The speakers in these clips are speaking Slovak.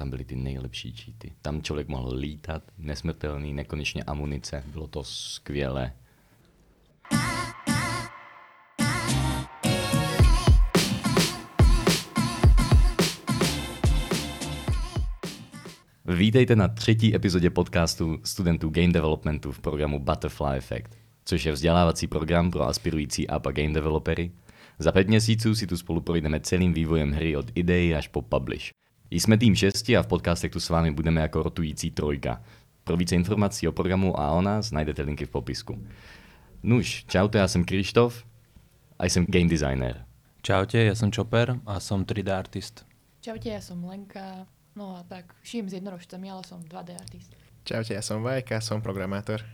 tam byly ty nejlepší cheaty. Tam člověk mohl lítat, nesmrtelný, nekonečně amunice, bylo to skvělé. Vítejte na třetí epizodě podcastu studentů Game Developmentu v programu Butterfly Effect, což je vzdělávací program pro aspirující APA game developery. Za pět měsíců si tu spolu projdeme celým vývojem hry od idei až po publish. Jsme tým šesti a v podcastech tu s vámi budeme jako rotující trojka. Pro více informací o programu a o nás najdete linky v popisku. Nuž, čaute, já jsem Krištof a jsem game designer. Čaute, ja som Chopper a som 3D artist. Čaute, ja som Lenka. No a tak, šijem s jednorožcami, ale som 2D artist. Čaute, ja som Vajka, som programátor.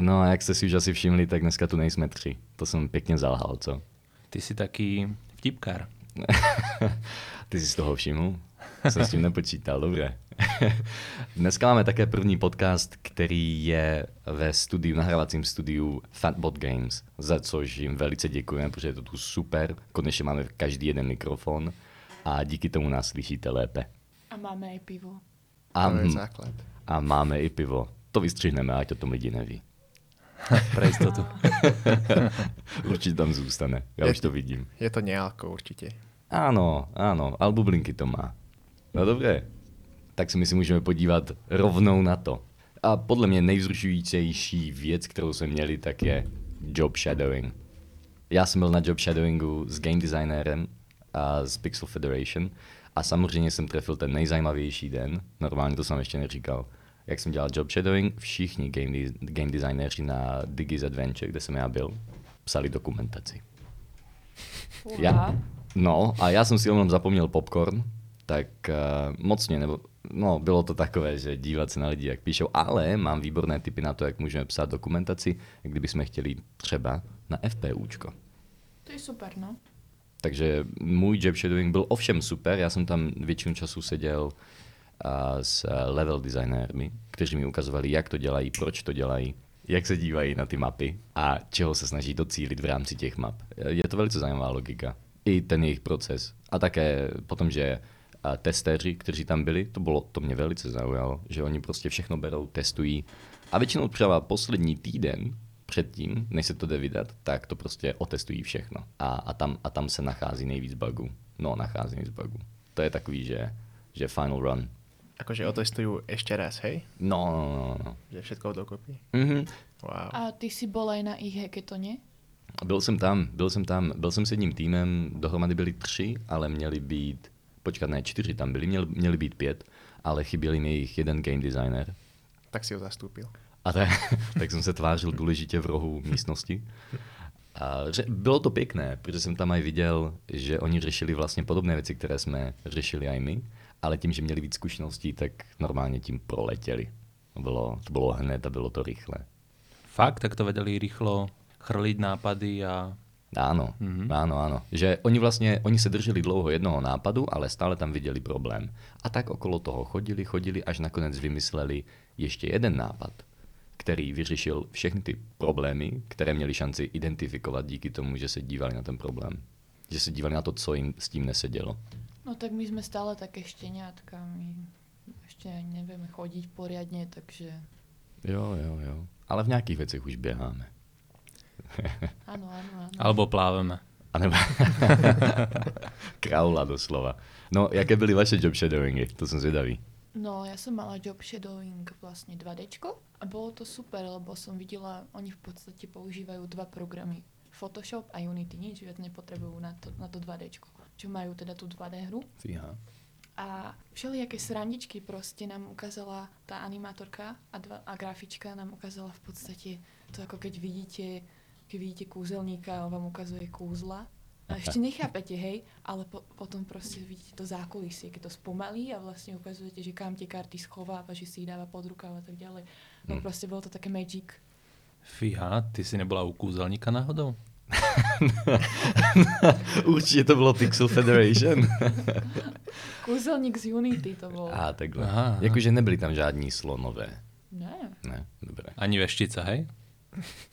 No a jak jste si už asi všimli, tak dneska tu nejsme tři. To jsem pěkně zalhal, co? Ty si taký vtipkár. Ty si z toho všiml? Jsem s tím nepočítal, dobré. Dneska máme také první podcast, který je ve studiu, nahrávacím studiu Fatbot Games, za což jim velice děkujeme, protože je to tu super. Konečně máme každý jeden mikrofon a díky tomu nás slyšíte lépe. A máme aj pivo. A, To je m- základ. a máme i pivo. To vystřihneme, ať o tom lidi neví. Pre istotu. Určitě tam zůstane, já už to vidím. Je to nealko určite. Áno, áno, ale bublinky to má. No dobré, tak si my si můžeme podívat rovnou na to. A podle mě nejvzrušujícejší věc, kterou jsme měli, tak je job shadowing. Já jsem byl na job shadowingu s game designérem a z Pixel Federation a samozřejmě jsem trefil ten nejzajímavější den, normálně to jsem ještě neříkal. Jak jsem dělal job shadowing, všichni game, de- game designéři na Digi's Adventure, kde jsem já byl, psali dokumentaci. Já, no a já jsem si jenom zapomněl popcorn, tak uh, mocně, nebo no, bylo to takové, že dívat se na lidi, jak píšou, ale mám výborné tipy na to, jak můžeme psát dokumentaci, kdyby jsme chtěli jít třeba na FPUčko. To je super, no. Takže můj job shadowing byl ovšem super, já jsem tam většinu času seděl a, s eh, level designérmi, kteří mi ukazovali, jak to dělají, proč to dělají, jak se dívají na ty mapy a čeho se snaží docílit v rámci těch map. Je to velice zajímavá logika. I ten jejich proces. A také potom, že a testeři, kteří tam byli, to, bylo, to mě velice zaujalo, že oni prostě všechno berou, testují a většinou třeba poslední týden předtím, než se to jde vydat, tak to prostě otestují všechno. A, a, tam, a tam se nachází nejvíc bugů. No, nachází nejvíc bugů. To je takový, že, že final run. Akože otestujú ešte raz, hej? No, no, no, no. Že všetko dokopy. Mhm. Wow. A ty si bol aj na ich hackatone? Byl jsem tam, byl jsem tam, byl jsem s jedním týmem, dohromady byli tři, ale měli být, počkat, ne, čtyři tam byli, měli, měli být pět, ale chyběl jim jejich jeden game designer. Tak si ho zastúpil. A tak, tak jsem se tvářil důležitě v rohu místnosti. A ře- bylo to pěkné, protože jsem tam aj viděl, že oni řešili vlastně podobné věci, které jsme řešili aj my, ale tím, že měli víc zkušeností, tak normálně tím proletěli. To bylo, to bylo hned a bylo to rychle. Fakt, tak to vedeli rýchlo chrliť nápady a Áno, Mhm. mm-hmm. áno, áno. Že oni vlastně, oni se drželi dlouho jednoho nápadu, ale stále tam viděli problém. A tak okolo toho chodili, chodili, až nakonec vymysleli ještě jeden nápad, který vyřešil všechny ty problémy, které měli šanci identifikovat díky tomu, že se dívali na ten problém. Že se dívali na to, co jim s tím nesedělo. No tak my sme stále také šteniatka. My ešte nevieme chodiť poriadne, takže Jo, jo, jo. Ale v nějakých věcech už běháme. áno, áno, áno. alebo plávame. A nebo... Kraula doslova. No, jaké byly vaše job shadowingy? To jsem zvědavý. No, ja som mala job shadowing vlastne 2D a bolo to super, lebo som videla, oni v podstate používajú dva programy. Photoshop a Unity, nič viac nepotrebujú na to, na to 2D. Čo majú teda tú 2D hru. Fíha. A všelijaké srandičky proste nám ukázala tá animátorka a, dva, a grafička nám ukázala v podstate to, ako keď vidíte, keď vidíte kúzelníka a on vám ukazuje kúzla. A ešte nechápete, hej, ale po, potom proste vidíte to zákulisie, keď to spomalí a vlastne ukazujete, že kam tie karty schováva, že si ich dáva pod rukáv a tak ďalej. No Hm. proste bolo to také magic. Fíha, ty si nebola u kúzelníka náhodou? Určitě to bylo Pixel Federation. Kúzelník z Unity to bol. A takhle. Aha, aha. Jakože nebyli tam žádní slonové. Ne, Ne, dobré. Ani veštica, hej?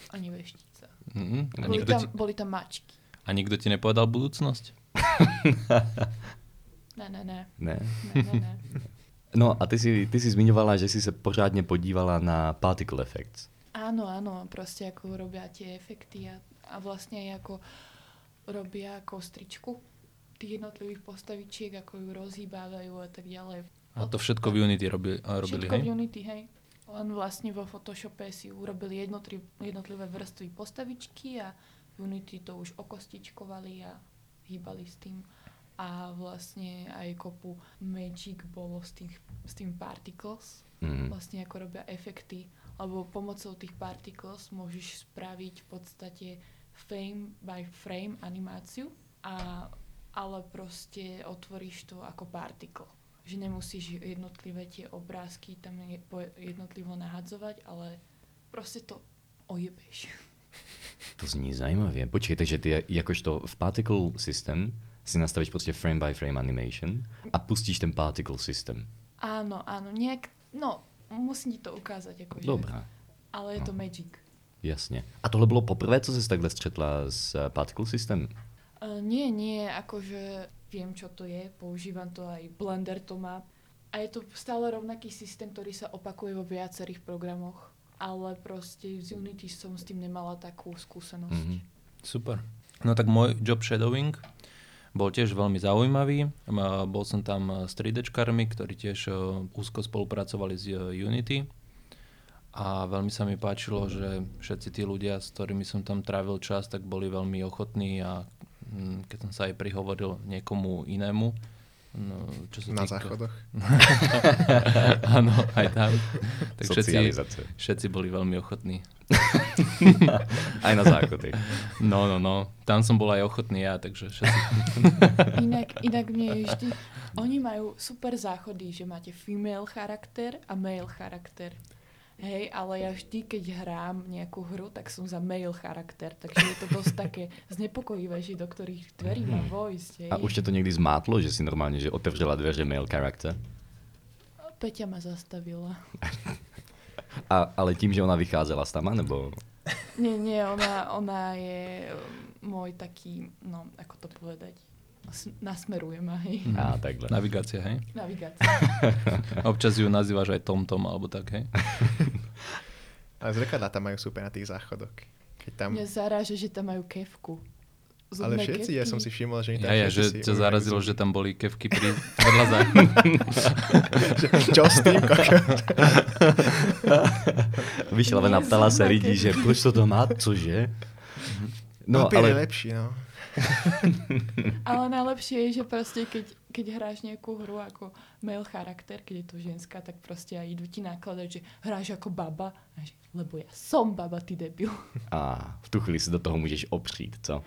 ani veštica. Mm-mm. A, Boli nikto tam, ti, boli tam mačky. a nikto ti nepovedal budúcnosť? Ne, ne, ne. Ne? ne, ne, ne. No a ty si, ty si zmiňovala, že si se pořádně podívala na particle effects. Áno, áno, proste ako robia tie efekty a, a vlastne aj ako robia kostričku tých jednotlivých postavičiek, ako ju rozhýbávajú a tak ďalej. A to všetko v Unity robi, robili, Všetko hej? v Unity, hej. Len vlastne vo Photoshope si urobili jednotliv, jednotlivé vrstvy postavičky a Unity to už okostičkovali a hýbali s tým. A vlastne aj kopu Magic bolo s tým, s tým Particles, Mm. vlastne ako robia efekty, lebo pomocou tých Particles môžeš spraviť v podstate frame by frame animáciu, a, ale proste otvoríš to ako particle. Že nemusíš jednotlivé tie obrázky tam jednotlivo nahadzovať, ale proste to ojebeš. To zní zajímavě. Počkej, takže ty jakožto v particle system si nastavíš prostě frame by frame animation a pustíš ten particle system. Áno, áno, nejak, no, musím ti to ukázať, akože. Dobrá, Ale je to magic. jasně. A tohle bylo poprvé, co jsi takhle střetla s eh, particle system? Uh, nie, nie, akože viem, čo to je, používam to aj Blender to má. A je to stále rovnaký systém, ktorý sa opakuje vo viacerých programoch. Ale proste z Unity som s tým nemala takú skúsenosť. Mhm. Super. No tak môj job shadowing bol tiež veľmi zaujímavý. Ma- Bol som tam s 3Dčkarmi, ktorí tiež e, úzko spolupracovali s e, Unity. A veľmi sa mi páčilo, že všetci tí ľudia, s ktorými som tam trávil čas, tak boli veľmi ochotní a keď som sa aj prihovoril niekomu inému, no, čo sa Na týka- záchodoch. Áno, aj tam. Tak všetci, všetci boli veľmi ochotní. Aj na záchody. No, no, no. Tam som bol aj ochotný ja, takže všetci. Inak, inak mne vždy... Oni majú super záchody, že máte female charakter a male charakter. Hej, ale ja vždy, keď hrám nejakú hru, tak som za male charakter, takže je to dosť také znepokojivé, že do ktorých dverí má vojsť. Hej. A už tě to někdy zmátlo, že si normálně, že otevřela dveře male character? Peťa ma zastavila. A, ale tím, že ona vycházela s tama, nebo... Nie, nie, ona, ona je um, môj taký, no, ako to povedať, s- nasmeruje ma, hej. A takhle. Navigácia, hej? navigácia. Občas ju nazývaš aj TomTom alebo tak, hej? Ale zrkadlá tam majú super na tých záchodoch. Keď tam... Mňa zaráža, že tam majú kevku. Ale Zubné všetci, ja kefky. som si všimol, že tam Ja, ja, že ťa zarazilo, že tam boli kevky pri vedľa. Čo s tým? Vyšla ven a ptala se zubné lidí, že proč to to má, cože? No, Papier je ale lepší, no. Ale najlepšie je, že proste keď, keď hráš nejakú hru ako male charakter, keď je to ženská, tak proste aj idú ti nakladať, že hráš ako baba. A že, lebo ja som baba, ty debil. a v tu chvíli si do toho můžeš opřít, co?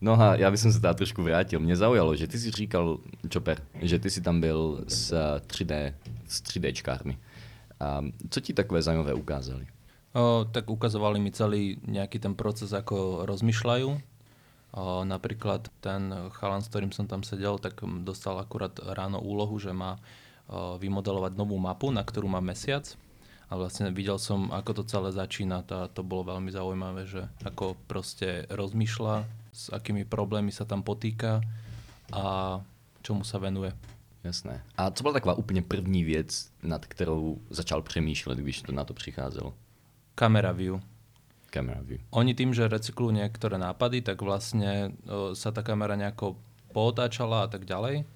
No a já bych se teda trošku vrátil. Mě zaujalo, že ty si říkal, Čoper, že ty si tam byl s eh, 3D, s 3Dčkármi. A co ti takové zajímavé ukázali? O, tak ukazovali mi celý nejaký ten proces, ako rozmýšľajú. Napríklad ten chalan, s ktorým som tam sedel, tak dostal akurát ráno úlohu, že má vymodelovať novú mapu, na ktorú má mesiac. A vlastne videl som, ako to celé začína. To, to bolo veľmi zaujímavé, že ako proste rozmýšľa, s akými problémy sa tam potýka a čomu sa venuje. Jasné. A co byla taková úplně první věc, nad kterou začal přemýšlet, když to na to přicházelo? Camera view. Camera view. Oni tým, že recyklujú niektoré nápady, tak vlastne sa tá kamera nejako pootáčala a tak ďalej.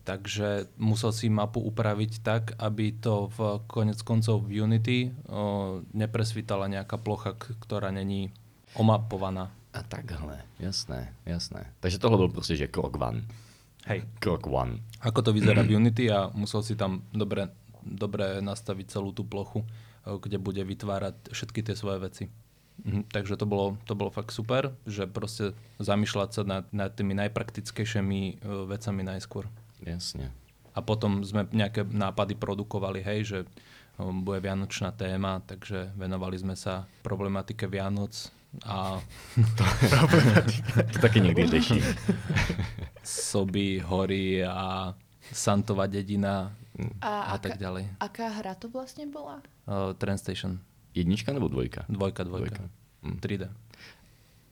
Takže musel si mapu upraviť tak, aby to v konec koncov v Unity o, nepresvítala nejaká plocha, ktorá není omapovaná. A takhle, jasné, jasné. Takže tohle byl prostě, že krok one. Hej. Krok one. Ako to vyzerá v Unity a musel si tam dobre, dobre nastaviť celú tú plochu, kde bude vytvárať všetky tie svoje veci. Mhm, takže to bolo, to bolo fakt super, že proste zamýšľať sa nad, nad tými najpraktickejšími o, vecami najskôr. Jasně. A potom sme nejaké nápady produkovali, hej, že o, bude vianočná téma, takže venovali sme sa problematike Vianoc a To taky někdy řeším. soby, hory a Santova dedina A, a tak aká, ďalej. aká hra to vlastne bola? Uh, Train Station. Jednička nebo dvojka? Dvojka, dvojka. Dvojka. Hm. 3D.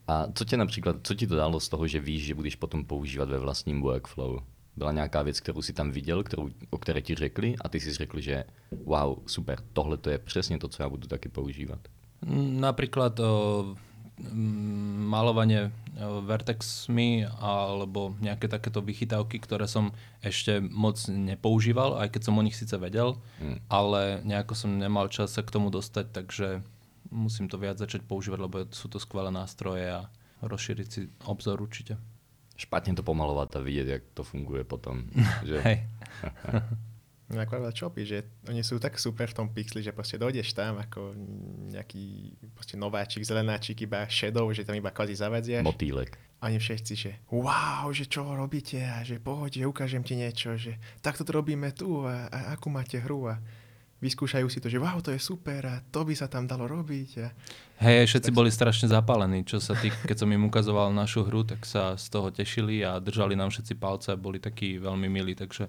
A co tě například, co ti to dalo z toho, že víš, že budeš potom používat ve vlastním workflow Byla nějaká věc, kterou si tam viděl, kterou, o které ti řekli a ty si řekl, že wow, super, tohle to je přesně to, co já budu taky používat. Napríklad o, malovanie o, vertexmi alebo nejaké takéto vychytávky, ktoré som ešte moc nepoužíval, aj keď som o nich síce vedel, Hmm. ale nejako som nemal čas sa k tomu dostať, takže musím to viac začať používať, lebo sú to skvelé nástroje a rozšíriť si obzor určite. Špatně to pomalovat a vidět, jak to funguje potom. Že? Hej. No ako Marvel Choppy, že oni sú tak super v tom pixli, že proste dojdeš tam ako nejaký proste nováčik, zelenáčik, iba shadow, že tam iba kvázi zavedzieš. Motýlek. A oni všetci, že wow, že čo robíte a že poď, že ukážem ti niečo, že takto to robíme tu a, a akú máte hru a vyskúšajú si to, že wow, to je super a to by sa tam dalo robiť. A... Hej, všetci boli strašne zapálení, čo sa tých, keď som im ukazoval našu hru, tak sa z toho tešili a držali nám všetci palce a boli takí veľmi milí, takže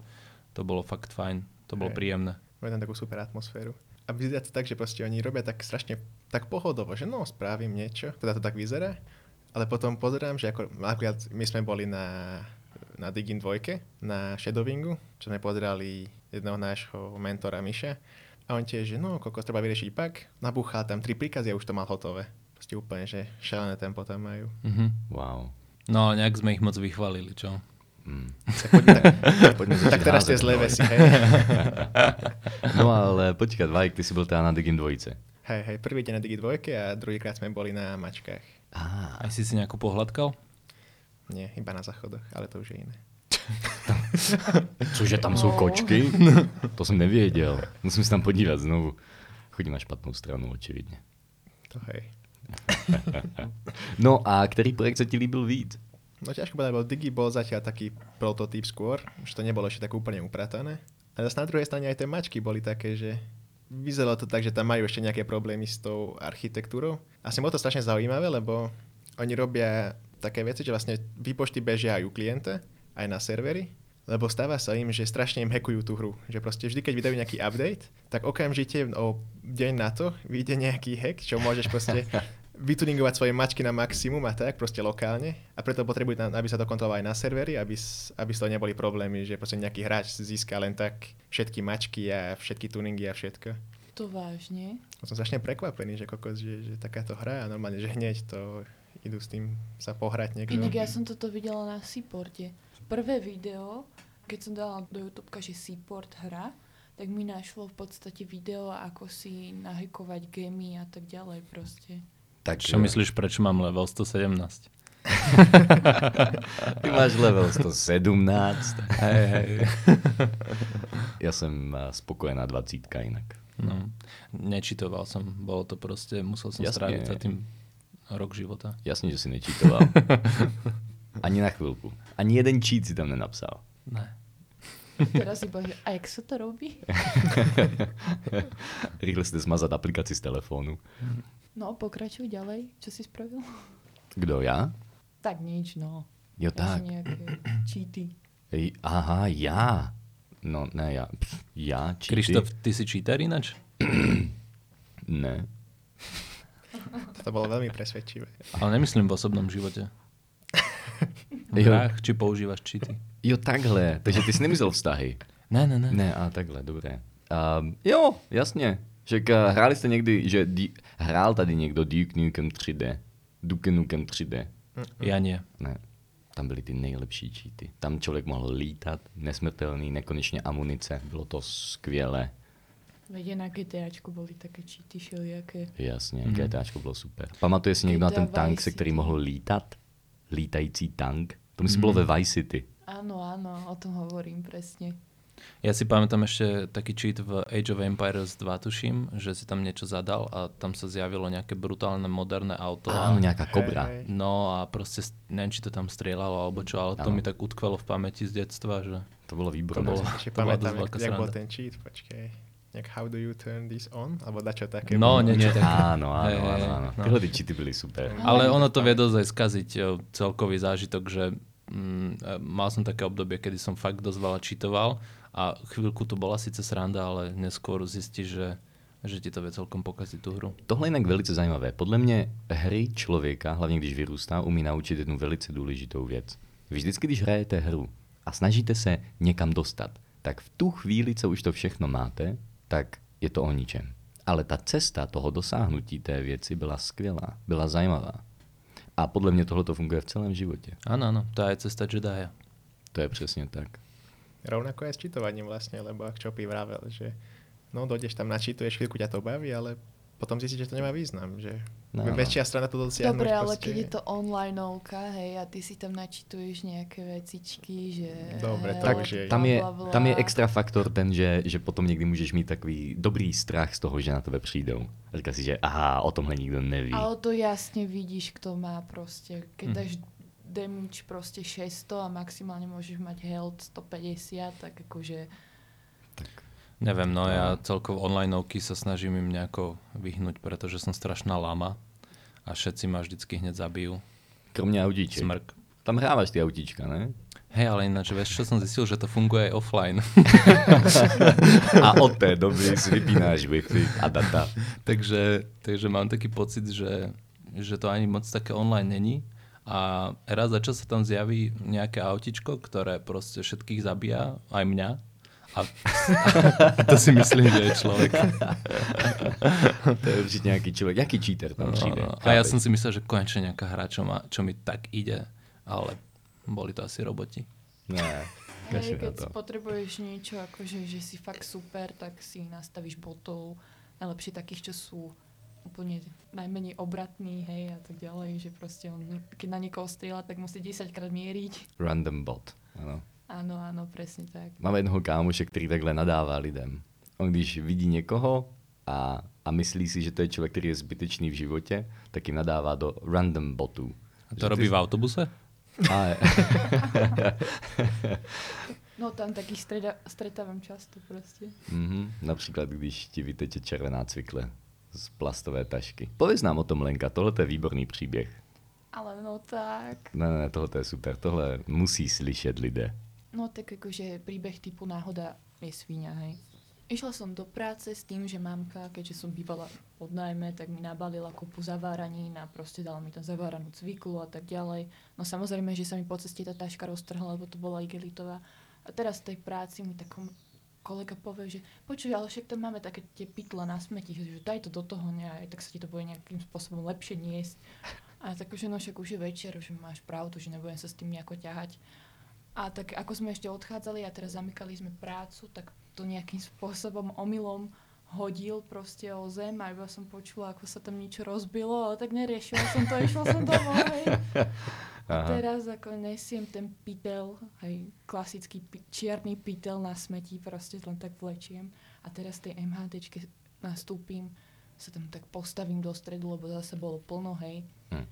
to bolo fakt fajn, to bolo Hej. príjemné. Majú tam takú super atmosféru. A vyzerá to tak, že proste oni robia tak strašne tak pohodovo, že no, spravím niečo, teda to tak vyzerá, ale potom pozerám, že ako napríklad my sme boli na, na Digin 2, na Shadowingu, čo sme pozerali jedného nášho mentora Miša a on tiež, že no, koľko treba vyriešiť pak, nabúchal tam tri príkazy a už to mal hotové. Proste úplne, že šalené tempo tam majú. Mhm. Wow. No, nejak sme ich moc vychválili, čo? Mm. Tak, poďme, tak, Poďme tak teraz tie zlé veci, hej. No ale počkat, Vajk, ty si byl teda na Digin dvojice. Hej, hej, prvý deň na Digi 2 a druhýkrát sme boli na mačkách. Ah, Aj si si nejako pohľadkal? Nie, iba na záchodoch, ale to už je iné. cože tam jsou No. kočky? To jsem nevěděl. Musím se tam podívat znovu. Chodím na špatnou stranu, očividně. To hej. No a který projekt se ti líbil víc? No ťažko povedať, lebo Digi bol zatiaľ taký prototyp skôr, že to nebolo ešte tak úplne upratané. A zase na druhej strane aj tie mačky boli také, že vyzeralo to tak, že tam majú ešte nejaké problémy s tou architektúrou. Asi bolo to strašne zaujímavé, lebo oni robia také veci, že vlastne výpočty bežia aj u klienta, aj na servery, lebo stáva sa im, že strašne im hackujú tú hru. Že proste vždy, keď vydajú nejaký update, tak okamžite o deň na to vyjde nejaký hack, čo môžeš proste vytuningovať svoje mačky na maximum a tak, proste lokálne. A preto potrebujú, aby sa to kontrolovalo aj na servery, aby, aby z toho neboli problémy, že proste nejaký hráč získa len tak všetky mačky a všetky tuningy a všetko. To vážne? Som strašne prekvapený, že kokos, že, že takáto hra a normálne, že hneď to idú s tým sa pohrať niekto. Inak ja som toto videla na Seaporte. Prvé video, keď som dala do YouTube, že Seaport hra, tak mi našlo v podstate video, ako si nahekovať gemy a tak ďalej proste. Tak Čo myslíš, prečo mám level 117? Ty máš level 117. Hej, hej. Já jsem eh, spokojená 20 jinak. No, nečitoval som, bolo to proste, musel som Jasne. stráviť za tým rok života. Jasně, že si nečítoval. Ani na chvilku. Ani jeden cheat si tam nenapsal. Ne. Teraz iba, že a jak sa to robí? Rychle si zmazat aplikaci z telefonu. No, pokračuj ďalej. Čo si spravil? Kdo, já? Tak nič, no. Jo, tak. Nejaké cheaty. Ej, aha, já. No, ne, já. Pff, já, cheaty? Krištof, ty si cheater ináč? Ne. To bolo veľmi presvedčivé. Ale nemyslím v osobnom živote. V Jo. hrách, či používaš cheaty? Jo, takhle. Takže ty jsi nemyslel vztahy. Ne, ne, ne. Ne, a takhle, dobré. Um, jo, jasně. Však uh, hráli jste někdy, že di- hrál tady někdo Duke Nukem 3D. Duke Nukem 3D. Ja nie. Ne, tam byly ty nejlepší cheaty. Tam člověk mohl lítat, nesmrtelný, nekonečně amunice, bylo to skvělé. Veď na GTAčku boli také cheaty všelijaké. Jasně, mm-hmm. GTAčko bylo super. Pamatuje si někdo na ten tank, se který mohl lítat? Lítající tank? To myslím bylo Mhm. ve Vice City. Áno, áno, o tom hovorím presne. Ja si pamätám ešte taký cheat v Age of Empires 2, tuším, že si tam niečo zadal a tam sa zjavilo nejaké brutálne moderné auto. a- Áno, nějaká kobra. Hej, hej. No a proste, neviem, či to tam strieľalo alebo čo, ale to Áno. mi tak utkvelo v pamäti z detstva, že To bylo výborné. To bolo- to pamätám, jak, jak bol ten cheat, počkej. Jak how do you turn this on? Alebo dačo také. No, bolo. niečo také. Áno, áno, hej, áno, áno. no. Tyhle ty cheaty byly super. Ale ono to vie dosť aj skaziť e, celkový zážitok, že mm, e, mal som také obdobie, kedy som fakt dosť veľa čitoval a chvíľku to bola síce sranda, ale neskôr zistíš, že, že ti to vie celkom pokaziť tú hru. Tohle je jinak velice zajímavé. Podle mě hry člověka, hlavně když vyrůstá, umí naučit jednu velice důležitou věc. Vždycky, když hrajete hru a snažíte se někam dostat, tak v tu chvíli, co už to všechno máte, tak je to o ničem. Ale ta cesta toho dosáhnutí té věci byla skvělá, byla zajímavá. A podle mě tohle to funguje v celém životě. Áno, áno, to je cesta Jediah. To je přesně tak. Rovnako aj s čitovaním vlastne, lebo ak Čopy vravel, že no dojdeš tam, načítuješ, chvíľku ťa to baví, ale potom zistíš, že to nemá význam, že No, no, väčšia strana to dosiahnuť. Dobre, ale proste- keď je to onlineovka, hej, a ty si tam načítuješ nejaké vecičky, že... Dobre, to hej, už je- Tam je, tam je extra faktor ten, že, že potom někdy můžeš mít takový dobrý strach z toho, že na tebe přijdou. A říká si, že aha, o tomhle nikdo neví. Ale to jasne vidíš, kto má proste. Keď Hm. Damage proste 600 a maximálne môžeš mať health 150, tak akože... Neviem, no ja celkovo onlineovky sa snažím im nejako vyhnúť, pretože som strašná lama a všetci ma vždycky hneď zabijú. Kromě autíček. Smrk. Tam hráváš ty autíčka, ne? Hej, ale ináč, vieš, čo som zistil, že to funguje aj offline. A od té doby si vypínáš Wi-Fi a data. takže, takže mám taký pocit, že, že to ani moc také online není. A raz za čas sa tam zjaví nejaké autičko, ktoré proste všetkých zabíja, aj mňa. A, a to si myslím, že je človek. To je určitě nějaký člověk. Jaký cheater tam přijde? No, a ja som si myslel, že konečne nejaká hra, čo, ma, čo mi tak ide, ale boli to asi roboti. Ne, Hej, keď to. potrebuješ niečo, akože, že si fakt super, tak si nastavíš botov, najlepšie takých, čo sú úplne najmenej obratní, hej, a tak ďalej, že proste on, keď na niekoho strieľa, tak musí 10 krát mieriť. Random bot. Ano. Áno, áno, presne tak. Mám jednoho kámoše, který takhle nadává lidem. On když vidí někoho a, a myslí si, že to je člověk, který je zbytečný v životě, tak jim nadává do random botů. A Že to ty- robí v autobuse? Ale, No tam takých streda, stretávam často proste. mhm, například, když ti vyteče červená cvikle z plastové tašky. Pověz nám o tom, Lenka, tohle je výborný příběh. Ale no tak. Ne, ne, tohle je super, tohle musí slyšet lidé. No tak akože príbeh typu náhoda je svíňa, hej. Išla som do práce s tým, že mamka, keďže som bývala pod najmä, tak mi nabalila kopu zaváranín a proste dala mi tam zaváranú cviklu a tak ďalej. No samozrejme, že sa mi po ceste tá taška roztrhla, lebo to bola igelitová. A teraz v tej práci mi takom kolega povie, že počuj, ale však tam máme také tie pytle na smeti, že daj to do toho, ne, aj tak sa ti to bude nejakým spôsobom lepšie niesť. A tak, že no však už je večer, že máš pravdu, že nebudem sa s tým nejako ťahať. A tak ako sme ešte odchádzali a teraz zamykali sme prácu, tak to nejakým spôsobom omylom hodil proste o zem a iba som počula, ako sa tam niečo rozbilo, ale tak neriešila som to, išla som domov, hej. A Aha. teraz ako nesiem ten pytel, hej, klasický pi- čierny pytel na smeti, proste len tak vlečiem. A teraz tej MHDčke nastúpim, sa tam tak postavím do stredu, lebo zase bolo plno, hej. Hm.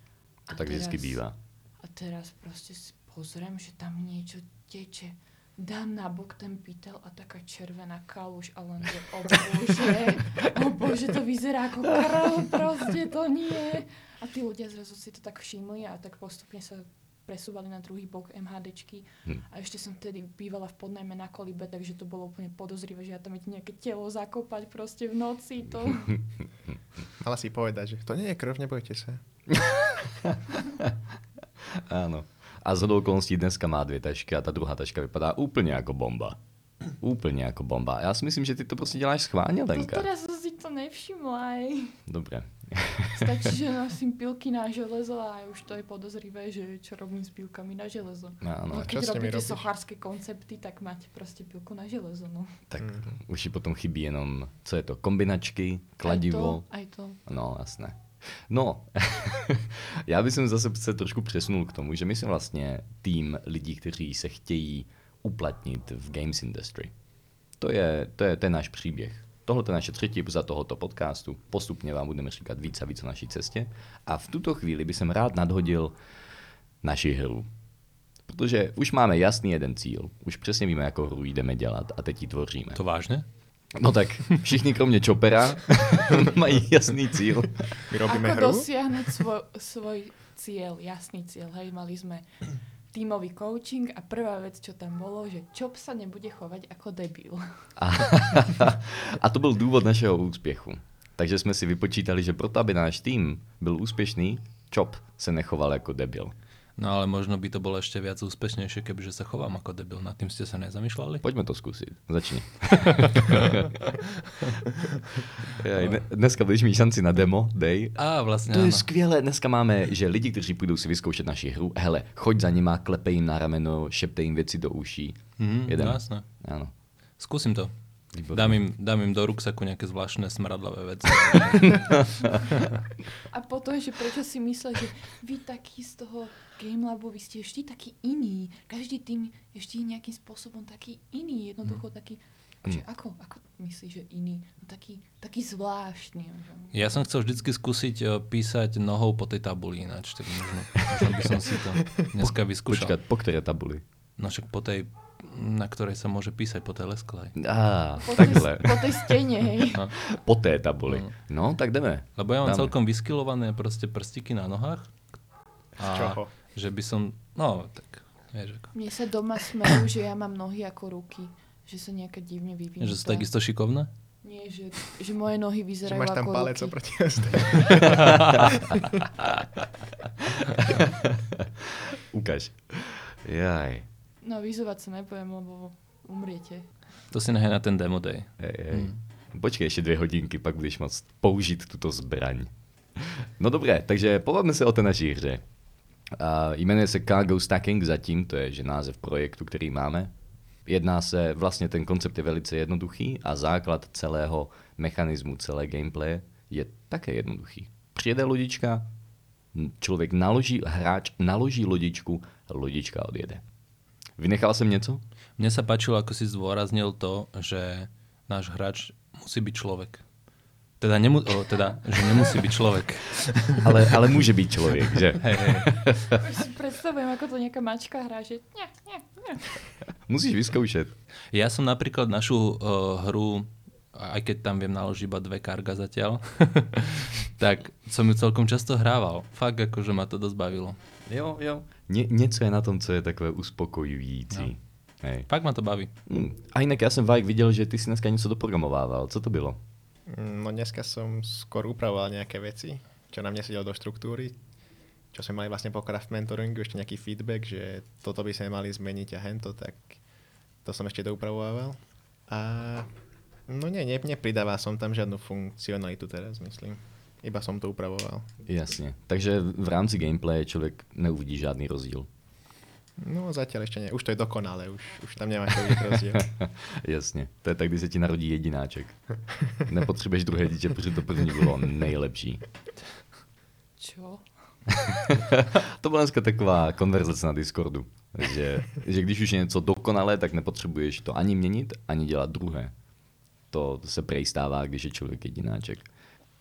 To A tak vždycky teraz- bývá. A teraz proste si pozriem, že tam niečo teče. Dám na bok ten pytel a taká červená kaluž a len, že o bože, o bože, to vyzerá ako krv, proste to nie. A tí ľudia zrazu si to tak všimli a tak postupne sa presúvali na druhý bok MHDčky. Hm. A ešte som vtedy bývala v podnajme na kolibe, takže to bolo úplne podozrivé, že ja tam idem nejaké telo zakopať proste v noci. To... Mala si povedať, že to nie je krv, nebojte sa. Ano. A z okolností dneska má dvě tašky a ta druhá taška vypadá úplně jako bomba. Úplně jako bomba. Já si myslím, že ty to prostě děláš schválně, To Lenka. teraz to nevšimla aj. Dobré. Stačí, že nosím pilky na železo a už to je podozrivé, že čo robím s pilkami na železo. No, a čo keď robíte robíš? sochárske koncepty, tak máte proste pilku na železo. No. Tak Mhm. už ji potom chybí jenom, co je to, kombinačky, kladivo. Aj to, aj to. No, jasné. No, já bych zase se trošku přesunul k tomu, že my jsme vlastně tým lidí, kteří se chtějí uplatnit v games industry. To je, to je ten náš příběh. Tohle je naše třetí epizoda tohoto podcastu. Postupně vám budeme říkat víc a víc o naší cestě. A v tuto chvíli bych jsem rád nadhodil naši hru. Protože už máme jasný jeden cíl. Už přesně víme, jakou hru jdeme dělat a teď ji tvoříme. To vážne? No tak všichni kromě Chopera mají jasný cíl. My robíme Ako hru? dosiahnuť svoj, svoj cieľ, jasný cieľ. Hej, mali sme tímový coaching a prvá vec, čo tam bolo, že Chop sa nebude chovať ako debil. A, a to byl důvod našeho úspěchu. Takže jsme si vypočítali, že proto, aby náš tým byl úspěšný, Chop se nechoval jako debil. No ale možno by to bolo ešte viac úspešnejšie, kebyže sa chovám ako debil. Nad tým ste sa nezamýšľali? Poďme to skúsiť. Začni. Ne- dneska budeš mít šanci na demo day. Á, vlastne To je áno. skvělé. Dneska máme, že lidi, kteří půjdou si vyzkoušet naši hru, hele, choď za nima, klepe jim na rameno, šepte jim věci do uší. Jedem. no jasné. Áno. Skúsim to. Výborné. Dám im, dám im do ruksaku nejaké zvláštne smradlavé veci. A potom, že prečo si myslel, že vy taký z toho Game Labu, vy ste vždy taký iný. Každý tým vždy nejakým spôsobom taký iný. Jednoducho taký... Že ako, ako myslíš, že iný? No taký, taký zvláštny. Že... Ja som chcel vždycky skúsiť eh, písať nohou po tej tabuli ináč, tak možno, možno by som si to dneska vyskúšal. Počkať, po které tabuli? No však po tej, na ktorej sa môže písať, po tej lesklej. Á, Po, tej, takhle. po tej stene, hej. No. Po té tabuli. No. No, tak jdeme. Lebo ja mám Dáme. celkom vyskilované proste prstiky na nohách. Z čoho? že by som, no tak, vieš ako. Mne sa doma smejú, že ja mám nohy ako ruky. Že sa nejaká divne vyvinuté. Že sú takisto šikovné? Nie, že, že moje nohy Že vyzerajú máš tam ako palec ruky. oproti. Ukaž. Jaj. No vyzovať sa nebudem, lebo umriete. To si nehaj na ten demo day. Hej, hej. Hmm. Počkej ještě dvě hodinky, pak budeš moct použít tuto zbraň. No dobré, takže pobavme se o té naší hře. A jmenuje se Cargo Stacking zatím, to je že název projektu, který máme. Jedná se, vlastně ten koncept je velice jednoduchý a základ celého mechanismu, celé gameplay je také jednoduchý. Přijede lodička, člověk naloží, hráč naloží lodičku, lodička odjede. Vynechal jsem něco? Mne sa páčilo, ako si zdôraznil to, že náš hráč musí byť človek. Teda, nemu, o, teda že nemusí byť človek. Ale, ale může být člověk, že? Hej, hej. Už si predstavujem, ako to nejaká mačka hrá, že nie, nie, nie. Musíš vyzkoušet. Ja som napríklad našu uh, hru, aj keď tam viem naložiť iba dve karga zatiaľ, tak som ju celkom často hrával. Fakt akože ma to dosť bavilo. Jo, jo. Ně, něco je na tom, co je takové uspokojující. No. Hej. Fakt ma to baví. Hm. A jinak já jsem Vajk viděl, že ty si dneska něco doprogramovával. Co to bylo? No dneska som skôr upravoval nejaké veci, čo na mne do štruktúry, čo sme mali vlastne po craft mentoringu, ešte nejaký feedback, že toto by sme mali zmeniť a hento, tak to som ešte doupravovával. A no nie, ne, nepridával som tam žiadnu funkcionalitu teraz, myslím. Iba som to upravoval. Jasně. Takže v rámci gameplay člověk neuvidí žádný rozdíl. No zatiaľ ešte nie. Už to je dokonalé, už, už tam nemáš to vidieť rozdiel. Jasně. To je tak, když se ti narodí jedináček. Nepotřebuješ druhé dítě, protože to první bylo nejlepší. Čo? to byla dneska taková konverzace na Discordu. Že, že když už je něco dokonalé, tak nepotřebuješ to ani měnit, ani dělat druhé. To se prej stává, když je člověk jedináček.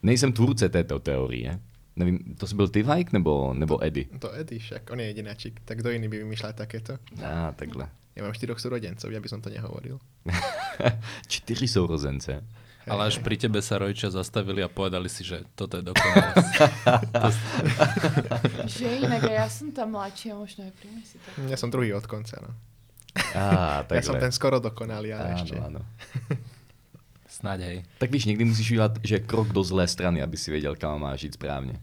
Nejsem tvůrce této teorie. Nevím, to jsi byl ty, Vajk, nebo, nebo Eddie? To Eddie však, on je jedináčik. Tak kto iný by vymýšľal takéto? Á, takhle. Ja mám štyroch súrodencov, ja by som to nehovoril. Čtyři sourozence. Ale až pri tebe sa rodičia zastavili a povedali si, že toto je dokonalé. Že inak ja som tam mladšia, možno aj príjme si to. Ja som druhý od konca, no. Á, Ja som takhle. ten skoro dokonalý, ale Áno, ešte. áno. Snáď hej. Tak víš, někdy musíš udělat, že krok do zlé strany, aby si věděl, kam máš správně.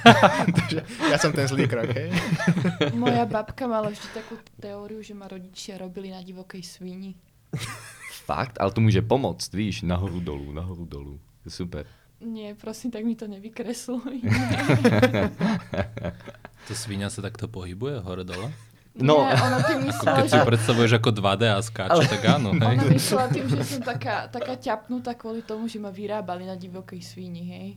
Takže ja som ten zlý krok, hej? Moja babka mala vždy takú teóriu, že ma rodičia robili na divokej svini. Fakt, ale to může pomoct, víš, nahoru dolů, nahoru je super. Nie, prosím, tak mi to nevykresluj. To svíňa sa takto pohybuje hore-dole? No. Nie, ona tým myslela, Keď že... si predstavuješ ako 2D a skáče, tak áno. Ona Hej. myslela tým, že som taká, taká ťapnutá kvôli tomu, že ma vyrábali na divokej svini, hej.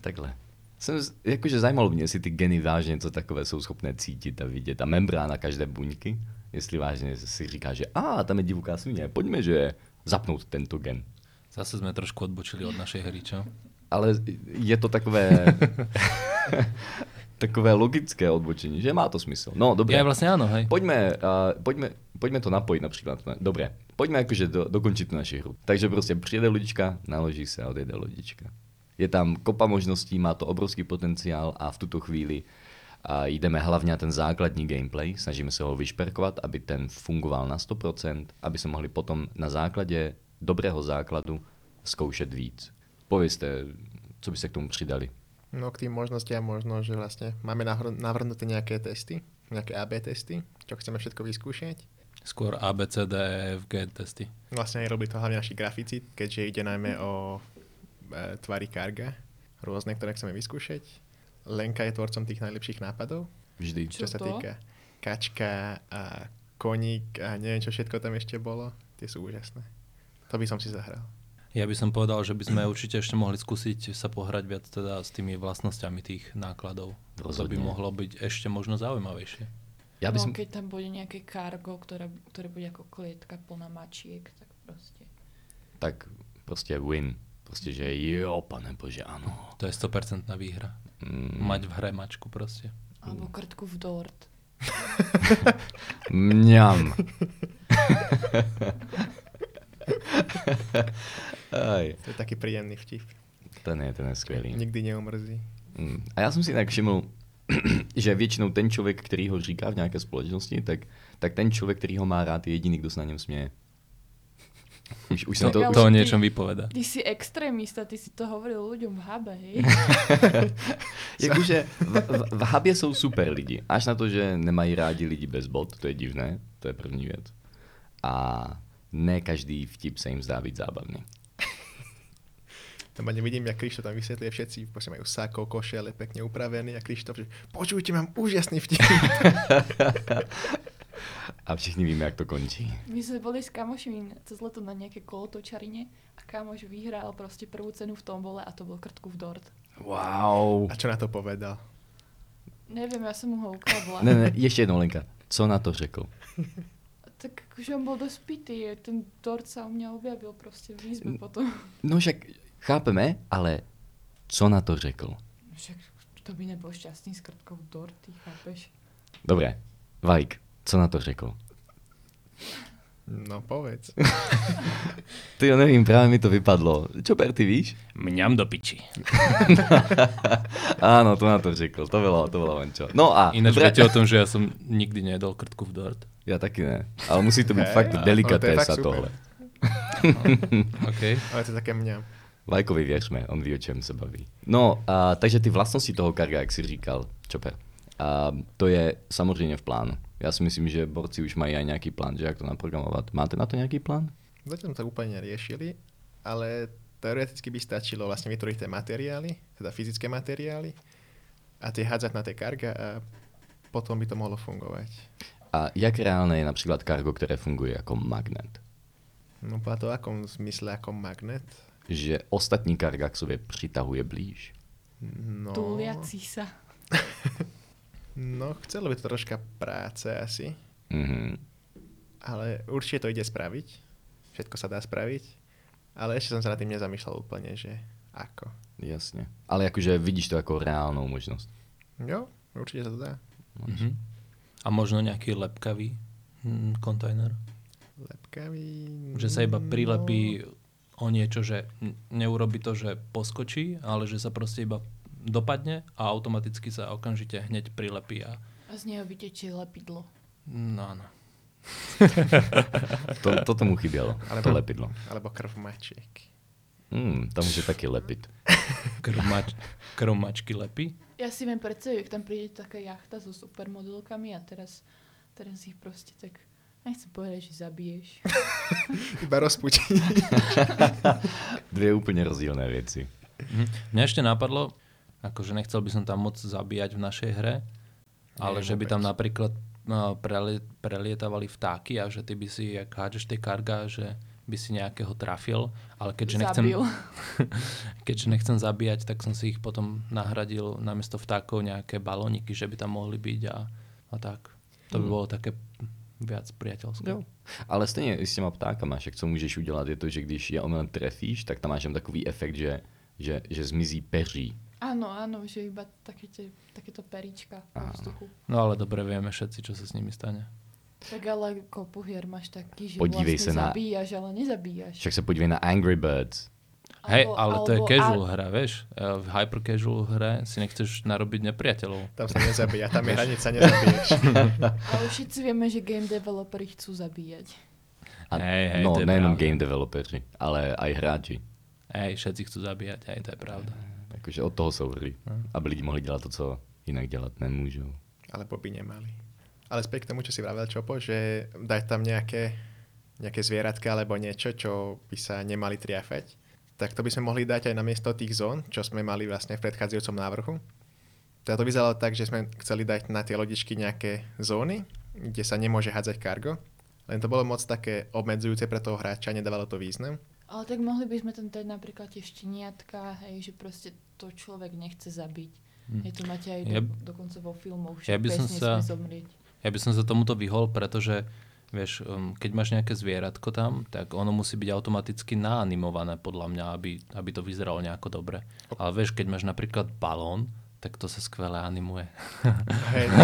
Takhle. Jsem, z- jakože zajímalo mě, jestli ty geny vážně něco takové jsou schopné cítit a vidět. A membrána každé buňky, jestli vážně si říká, že a tam je divoká svině, pojďme, že zapnout tento gen. Zase sme trošku odbočili od našej hry, čo? Ale je to takové, takové logické odbočení, že má to smysl. No, dobré. Ja vlastne áno, hej. Pojďme, uh, pojďme, pojďme to napojit například. Dobré, pojďme jakože do, dokončit tu naši hru. Takže prostě přijede lodička, naloží se a odjede lodička. Je tam kopa možností, má to obrovský potenciál a v tuto chvíli a jdeme hlavně na ten základní gameplay, snažíme se ho vyšperkovat, aby ten fungoval na 100%, aby se mohli potom na základě dobrého základu zkoušet víc. Povězte, co byste k tomu přidali. No k tým možnostiam možno, že vlastne máme navrhnuté nejaké testy, nejaké AB testy, čo chceme všetko vyskúšať. Skôr A, B, C, D, E, F, G testy. Vlastne aj robí to hlavne naši grafici, keďže ide najmä o e, tvary karga, rôzne, ktoré chceme vyskúšať. Lenka je tvorcom tých najlepších nápadov, Vždy. Čo čo, sa to? týka kačka a koník a neviem, čo všetko tam ešte bolo. Tie sú úžasné. To by som si zahral. Ja by som povedal, že by sme určite ešte mohli skúsiť sa pohrať viac teda s tými vlastnosťami tých nákladov. To by Rozhodne. mohlo byť ešte možno zaujímavejšie. Ja by no, som... keď tam bude nejaké kargo, ktoré, ktoré bude ako klietka plná mačiek, tak proste. Tak proste win. Proste, že jo, pane Bože, áno. To je 100% výhra. Mm, Mať v hre mačku proste. Alebo krtku v dort. Mňam. Aj, To je taký príjemný vtip. ten je, ten je skvělý. Nikdy neumrzí. Mm. A já jsem si tak všiml, že většinou ten člověk, který ho říká v nějaké společnosti, tak, tak ten člověk, který ho má rád, je jediný, kdo se na něm směje. Už, už To, to... ale to o ty- niečom vypoveda. Ty si extrémista, ty si to hovoril ľuďom v hube, hej? Jakože v, v, v Habě jsou super lidi. Až na to, že nemají rádi lidi bez bod, to je divné, to je první věc. A ne každý vtip se jim zdá být zábavný. Tam ani vidím, jak Krištof tam vysvetľuje všetci, proste majú sáko, košele, pekne upravený a Krištof, že počujte, mám úžasný vtip. A všichni víme, jak to končí. My sme boli s kamošmi cez leto na nejaké kolotočarine a kamoš vyhral proste prvú cenu v tombole a to bol krtku v dort. Wow. A čo na to povedal? Neviem, ja som mu ho ukradla. Ne, ne, ještě jednou, Lenka. Co na to řekl? Tak akože on bol dosť pitý, ten dort sa u mňa objavil proste v izbe potom. No však chápeme, ale co na to řekl? Však to by nebol šťastný s krtkou v dort, ty chápeš? Dobré, Vajk, co na to řekl? No povedz. Ty jo, nevím, právě mi to vypadlo. Čo, Per, ty víš? Mňam do piči. Áno, to na to řekl, to bylo, to bylo Vančo. No a... Ináč viete o tom, že ja som nikdy nejedol krtku v dort. Já taky ne, ale musí to být Hej, fakt delikatésa super. tohle. OK. Ale to je také mňa. Vajkovi věřme, on ví, o čem se baví. No, a, takže ty vlastnosti toho karga, jak jsi říkal, Čoper, a, to je samozřejmě v plánu. Já si myslím, že borci už mají aj nějaký plán, že jak to naprogramovat. Máte na to nějaký plán? Zatiaľ to úplne neriešili, ale teoreticky by stačilo vlastne vytvoriť tie materiály, teda fyzické materiály a tie hádzať na tie karga a potom by to mohlo fungovať. A jak reálné je například kargo, které funguje jako magnet? No podľa toho, akom zmysle ako magnet. Že ostatní karga k sobě přitahuje blíž. No, Tuliaci sa. no, chcelo by to troška práce asi, Mhm. ale určite to ide spraviť. Všetko sa dá spraviť, ale ešte som sa nad tým nezamýšľal úplne, že ako. Jasně. Ale jakože vidíš to jako reálnou možnost. Jo, určite sa to dá. Mhm. A možno nejaký lepkavý hm, kontajner? Lepkavý... Že sa iba no, prilepí o niečo, že neurobi to, že poskočí, ale že sa proste iba dopadne a automaticky sa okamžite hneď prilepí a A z neho vytečie lepidlo. no áno. To, to tomu chybělo, Alebo- to lepidlo. Alebo krv mačiek. Hmm, to může taky lepit. Krv, mač, krv mačky lepí. Ja si viem predstaviť, ak tam príde taká jachta so supermodelkami a teraz, teraz ich proste tak, nechcem povedať, že zabiješ. Iba rozputí. Dvě úplně rozdílné věci. Mhm. Mňa ešte napadlo, akože nechcel by som tam moc zabíjať v našej hre, ale Nie, že by tam napríklad no, preli, prelietávali vtáky a že ty by si, jak hádžeš tie karga, že by si nejakého trafil, ale keďže nechcem, Zabil. keďže nechcem zabíjať, tak som si ich potom nahradil namiesto vtákov nejaké balóniky, že by tam mohli byť a, a tak. To by Hmm. bolo také viac priateľské. Jo. Ale stejně i s těma ptákama, však co můžeš udělat, je to, že když je omylem trefíš, tak tam máš jen takový efekt, že, že, že zmizí peří. Áno, áno, že iba také tie, takéto períčka vo Áno. vzduchu. No ale dobre vieme všetci, čo sa s nimi stane. Tak ale kopu hier máš taký, že Podívej vlastne sa na- zabíjaš, ale nezabíjaš. Však se podívej na Angry Birds. Hej, Alebo- ale to je casual a- hra, vieš. E, V hyper casual hre si nechceš narobiť nepriateľov. Tam sa nezabíja, tam je hranica, nezabiješ. Ale všetci vieme, že game developeri chcú zabíjať. A, Hej, hej, no, nejenom game developeri, ale aj hráči. Hej, všetci chcú zabíjať, hej, to je pravda. Akože od toho sú hry. Aby lidi mohli dělat to, co jinak dělat nemůžou. Alebo by nemali. Ale späť k tomu, čo si vravel Čopo, že dať tam nejaké, nejaké zvieratka alebo niečo, čo by sa nemali triafať, tak to by sme mohli dať aj na miesto tých zón, čo sme mali vlastne v predchádzajúcom návrhu. Teda to vyzeralo tak, že sme chceli dať na tie lodičky nejaké zóny, kde sa nemôže hádzať kargo, len to bolo moc také obmedzujúce pre toho hráča, nedávalo to význam. Ale tak mohli by sme tam dať napríklad tie šteniatka, hej, že proste to človek nechce zabiť. Hm. Hej, to máte aj Ja- do, dokonca vo filmoch, že Ja by som sa- zomrieť. Ja by som sa tomuto vyhol, pretože vieš, um, keď máš nejaké zvieratko tam, tak ono musí byť automaticky naanimované podľa mňa, aby, aby to vyzeralo nejako dobre. Ale vieš, keď máš napríklad balón, tak to sa skvele animuje. Hej,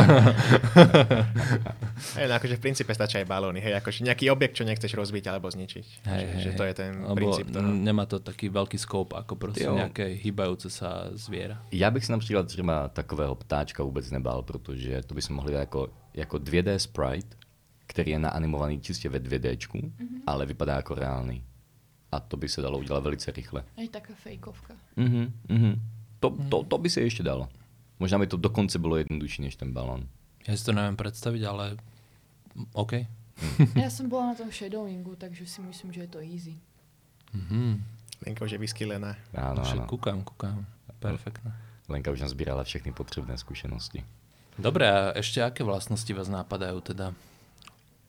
hej, no akože v princípe stačí aj balóny, hej, akože nejaký objekt, čo nechceš rozbiť alebo zničiť. Hej, že, hej, že to je ten Lebo princíp toho. n- nemá to taký veľký scope ako proste Jo. nejaké hýbajúce sa zviera. Já bych si například třeba takového ptáčka vůbec nebál, protože to bychom mohli dát jako, jako 2D sprite, který je naanimovaný čistě ve 2D, mm-hmm. ale vypadá jako reálný. A to by se dalo udělat velice rychle. Hej, taká fejkovka. Mhm, mhm. To, to, to by se ještě dalo. Možná by to dokonce bylo jednodušší než ten balon. Ja si to neviem predstaviť, ale OK. Ja som bola na tom shadowingu, takže si myslím, že je to easy. Mhm. Lenko, že vyskylená. Áno, áno. kúkam, kúkam. Perfektné. Lenka už nazbírala všechny potřebné zkušenosti. Dobre, a ešte aké vlastnosti vás nápadajú teda?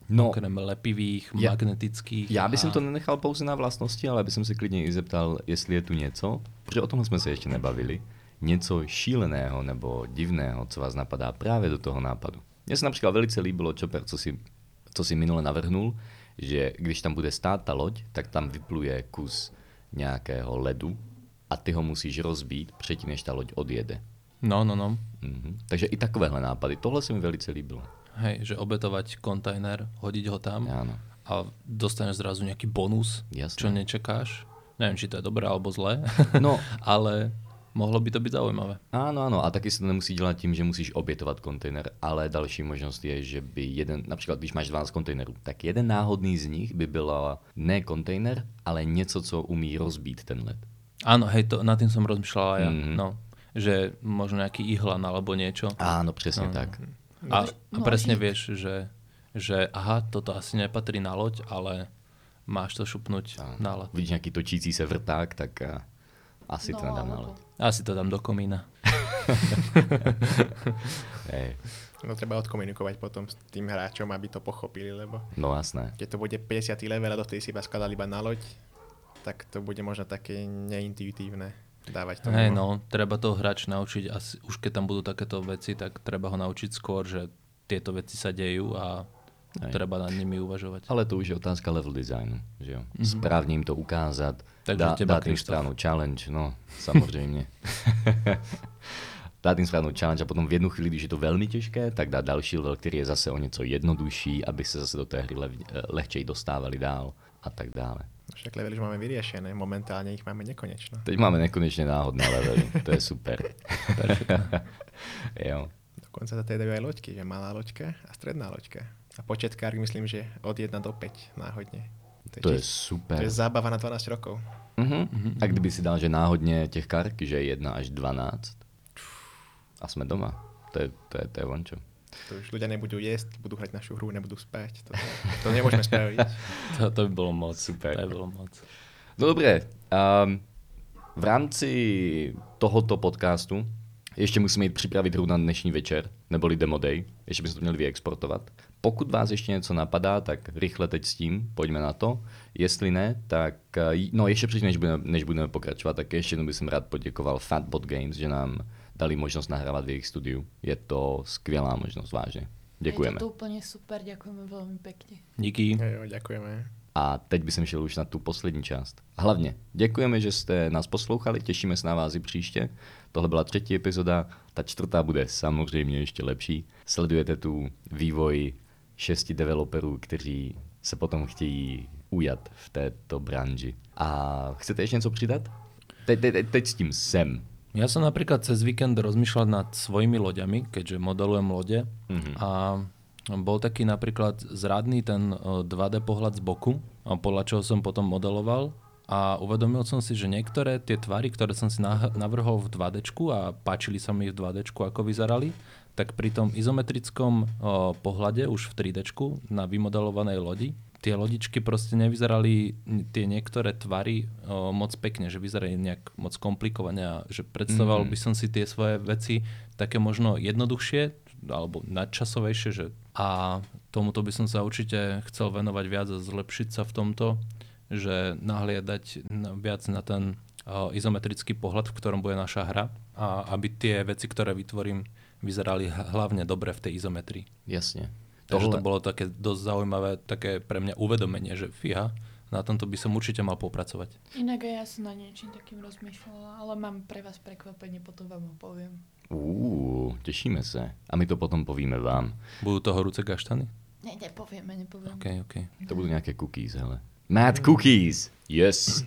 No, Okrem lepivých, Ja- magnetických. já bych a... to nenechal pouze na vlastnosti, ale bych se klidně i zeptal, jestli je tu něco, protože o tom jsme se ještě nebavili, něco šíleného nebo divného, co vás napadá právě do toho nápadu. Mně se například velice líbilo, Chopper, co si, co si minule navrhnul, že když tam bude stát ta loď, tak tam vypluje kus nějakého ledu a ty ho musíš rozbít předtím, než ta loď odjede. No, no, no. Mhm. Takže i takovéhle nápady. Tohle se mi velice líbilo. Hej, že obetovať kontajner, hodiť ho tam Áno. a dostaneš zrazu nejaký bonus, Jasné. čo nečakáš. Neviem, či to je dobré alebo zlé, No, ale mohlo by to byť zaujímavé. Ano, ano, a taky se to nemusí dělat tím, že musíš obětovat kontejner, ale další možnost je, že by jeden, například když máš 12 kontejnerů, tak jeden náhodný z nich by byla ne kontejner, ale něco, co umí rozbít ten led. Áno, hej, to, nad tým som rozmýšľal aj ja. Mhm. No, že možno nejaký ihlan alebo niečo. Áno, přesně No. tak. A, a No, presne vieš, že, že aha, toto asi nepatrí na loď, ale máš to šupnúť Áno. na loď. Vidíš nějaký točící se vrták, tak a, asi to nedám na loď. Asi to dám do komína. Hej, No treba odkomunikovať potom s tým hráčom, aby to pochopili, lebo no jasné. keď to bude 50. level a dovtedy si iba skladal iba na loď, tak to bude možno také neintuitívne dávať to. Hej, no, treba toho hráč naučiť, asi, už keď tam budú takéto veci, tak treba ho naučiť skôr, že tieto veci sa dejú a Hej. treba nad nimi uvažovať. Ale to už je otázka level designu, že jo? Správně jim to ukázat, Takže dá, teba, dát jim Krištof. správnou challenge, no, samozřejmě. dát jim správnou challenge a potom v jednu chvíli, když je to velmi těžké, tak dát další level, který je zase o něco jednodušší, aby se zase do té hry lev, eh, lehčej dostávali dál a tak dále. Však levely už máme vyriešené, momentálne ich máme nekonečno. Teď máme nekonečně náhodné levely, to je super. jo. Dokonca sa teda dajú aj loďky, že malá loďka a stredná loďka. A počet kárk myslím, že od 1 do 5 náhodne. To je či- super. to je zábava na 12 rokov. Mhm. A kdyby si dal, že náhodně těch kark, že je 1 až 12 a jsme doma. To je, to je, to je vončo. To už ľudia nebudú jesť, budú hrať našu hru, nebudú spať. To, to nemôžeme spraviť. To, to by bolo moc. Super. To by bolo moc. No dobré, um, v rámci tohoto podcastu ještě musíme jít připravit hru na dnešní večer, neboli Demo Day, ještě bychom to měli vyexportovat. Pokud vás ještě něco napadá, tak rychle teď s tím, pojďme na to. Jestli ne, tak, eh, no ještě předtím, než budeme, než budeme pokračovat, tak ještě jednou bych rád poděkoval Fatbot Games, že nám dali možnost nahrávat v jejich studiu. Je to skvělá možnost, vážně. Děkujeme. Je to úplne super, ďakujeme veľmi pekne. Díky. Jo, ďakujeme. A teď bych šel už na tu poslední část. Hlavně děkujeme, že jste nás poslouchali, těšíme se na vás i příště. Tohle byla třetí epizoda, ta čtvrtá bude samozřejmě ještě lepší. Sledujete tu vývoj šesti developerů, kteří se potom chtějí ujat v této branži. A chcete ještě něco přidat? Teď, teď, teď, teď s tím sem. Ja som napríklad cez víkend rozmýšľal nad svojimi loďami, keďže modelujem lode Mhm. a bol taký napríklad zradný ten eh, 2D pohľad z boku, podľa čoho som potom modeloval a uvedomil som si, že niektoré tie tvary, ktoré som si navrhol v 2D a páčili sa mi v 2D, ako vyzerali, tak pri tom izometrickom o, pohľade už v 3D na vymodelovanej lodi, tie lodičky proste nevyzerali tie niektoré tvary o, moc pekne, že vyzerali nejak moc komplikovane a že predstavoval Mhm. by som si tie svoje veci také možno jednoduchšie alebo nadčasovejšie, že a tomuto by som sa určite chcel venovať viac a zlepšiť sa v tomto, že nahliadať na, viac na ten o, izometrický pohľad, v ktorom bude naša hra a aby tie veci, ktoré vytvorím, vyzerali hlavne dobre v tej izometrii. Jasne. Takže to bolo také dosť zaujímavé, také pre mňa uvedomenie, že fíha, na tomto by som určite mal popracovať. Inak aj ja som na niečím takým rozmýšľala, ale mám pre vás prekvapenie, potom vám ho poviem. Uú, tešíme sa. A my to potom povíme vám. Budú to horúce gaštany? Ne, nepovieme, nepovieme. OK, OK. To budú nejaké cookies, hele. Mad cookies! Yes!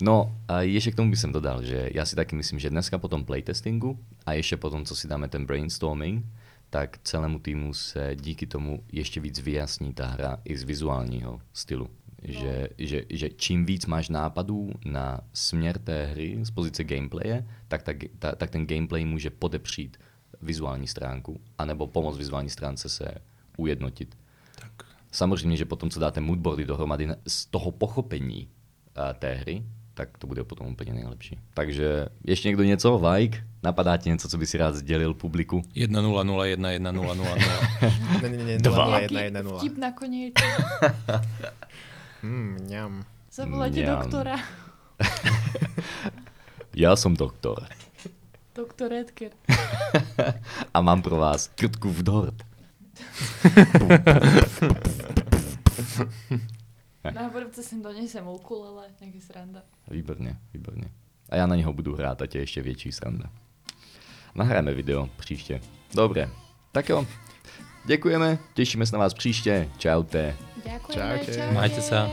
No a ešte k tomu by som dodal, že ja si taky myslím, že dneska po tom playtestingu a ešte potom, co si dáme ten brainstorming, tak celému týmu se díky tomu ještě víc vyjasní ta hra i z vizuálního stylu. Že, že, že čím víc máš nápadů na směr té hry z pozice gameplaye, tak, ta, ta, tak ten gameplay může podepřít vizuální stránku, anebo pomoct vizuální stránce se ujednotit. Tak. Samozřejmě, že potom, co dáte moodboardy dohromady z toho pochopení a, té hry, tak to bude potom úplně nejlepší. Takže ještě někdo něco? Like? Napadá ti něco, co by si rád sdělil publiku? 1 0 0 1 1 0 0 0. Ne, ne, ne, Dva. 0, Nejaký 1, 1, 0. vtip nakoniec. Mm, ňam. Zavoláte Mňam. doktora. Já jsem doktor Doktor Edgar. a mám pro vás krtku v dort. Na budúce sem donesem ukulele, je sranda. Výborně, výborně. A já na něho budu hrát, ať je ještě větší sranda. Nahráme video příště. Dobré, tak jo. Děkujeme, těšíme se na vás příště. Čaute. Ďakujeme, Čaute. čaute. Majte sa.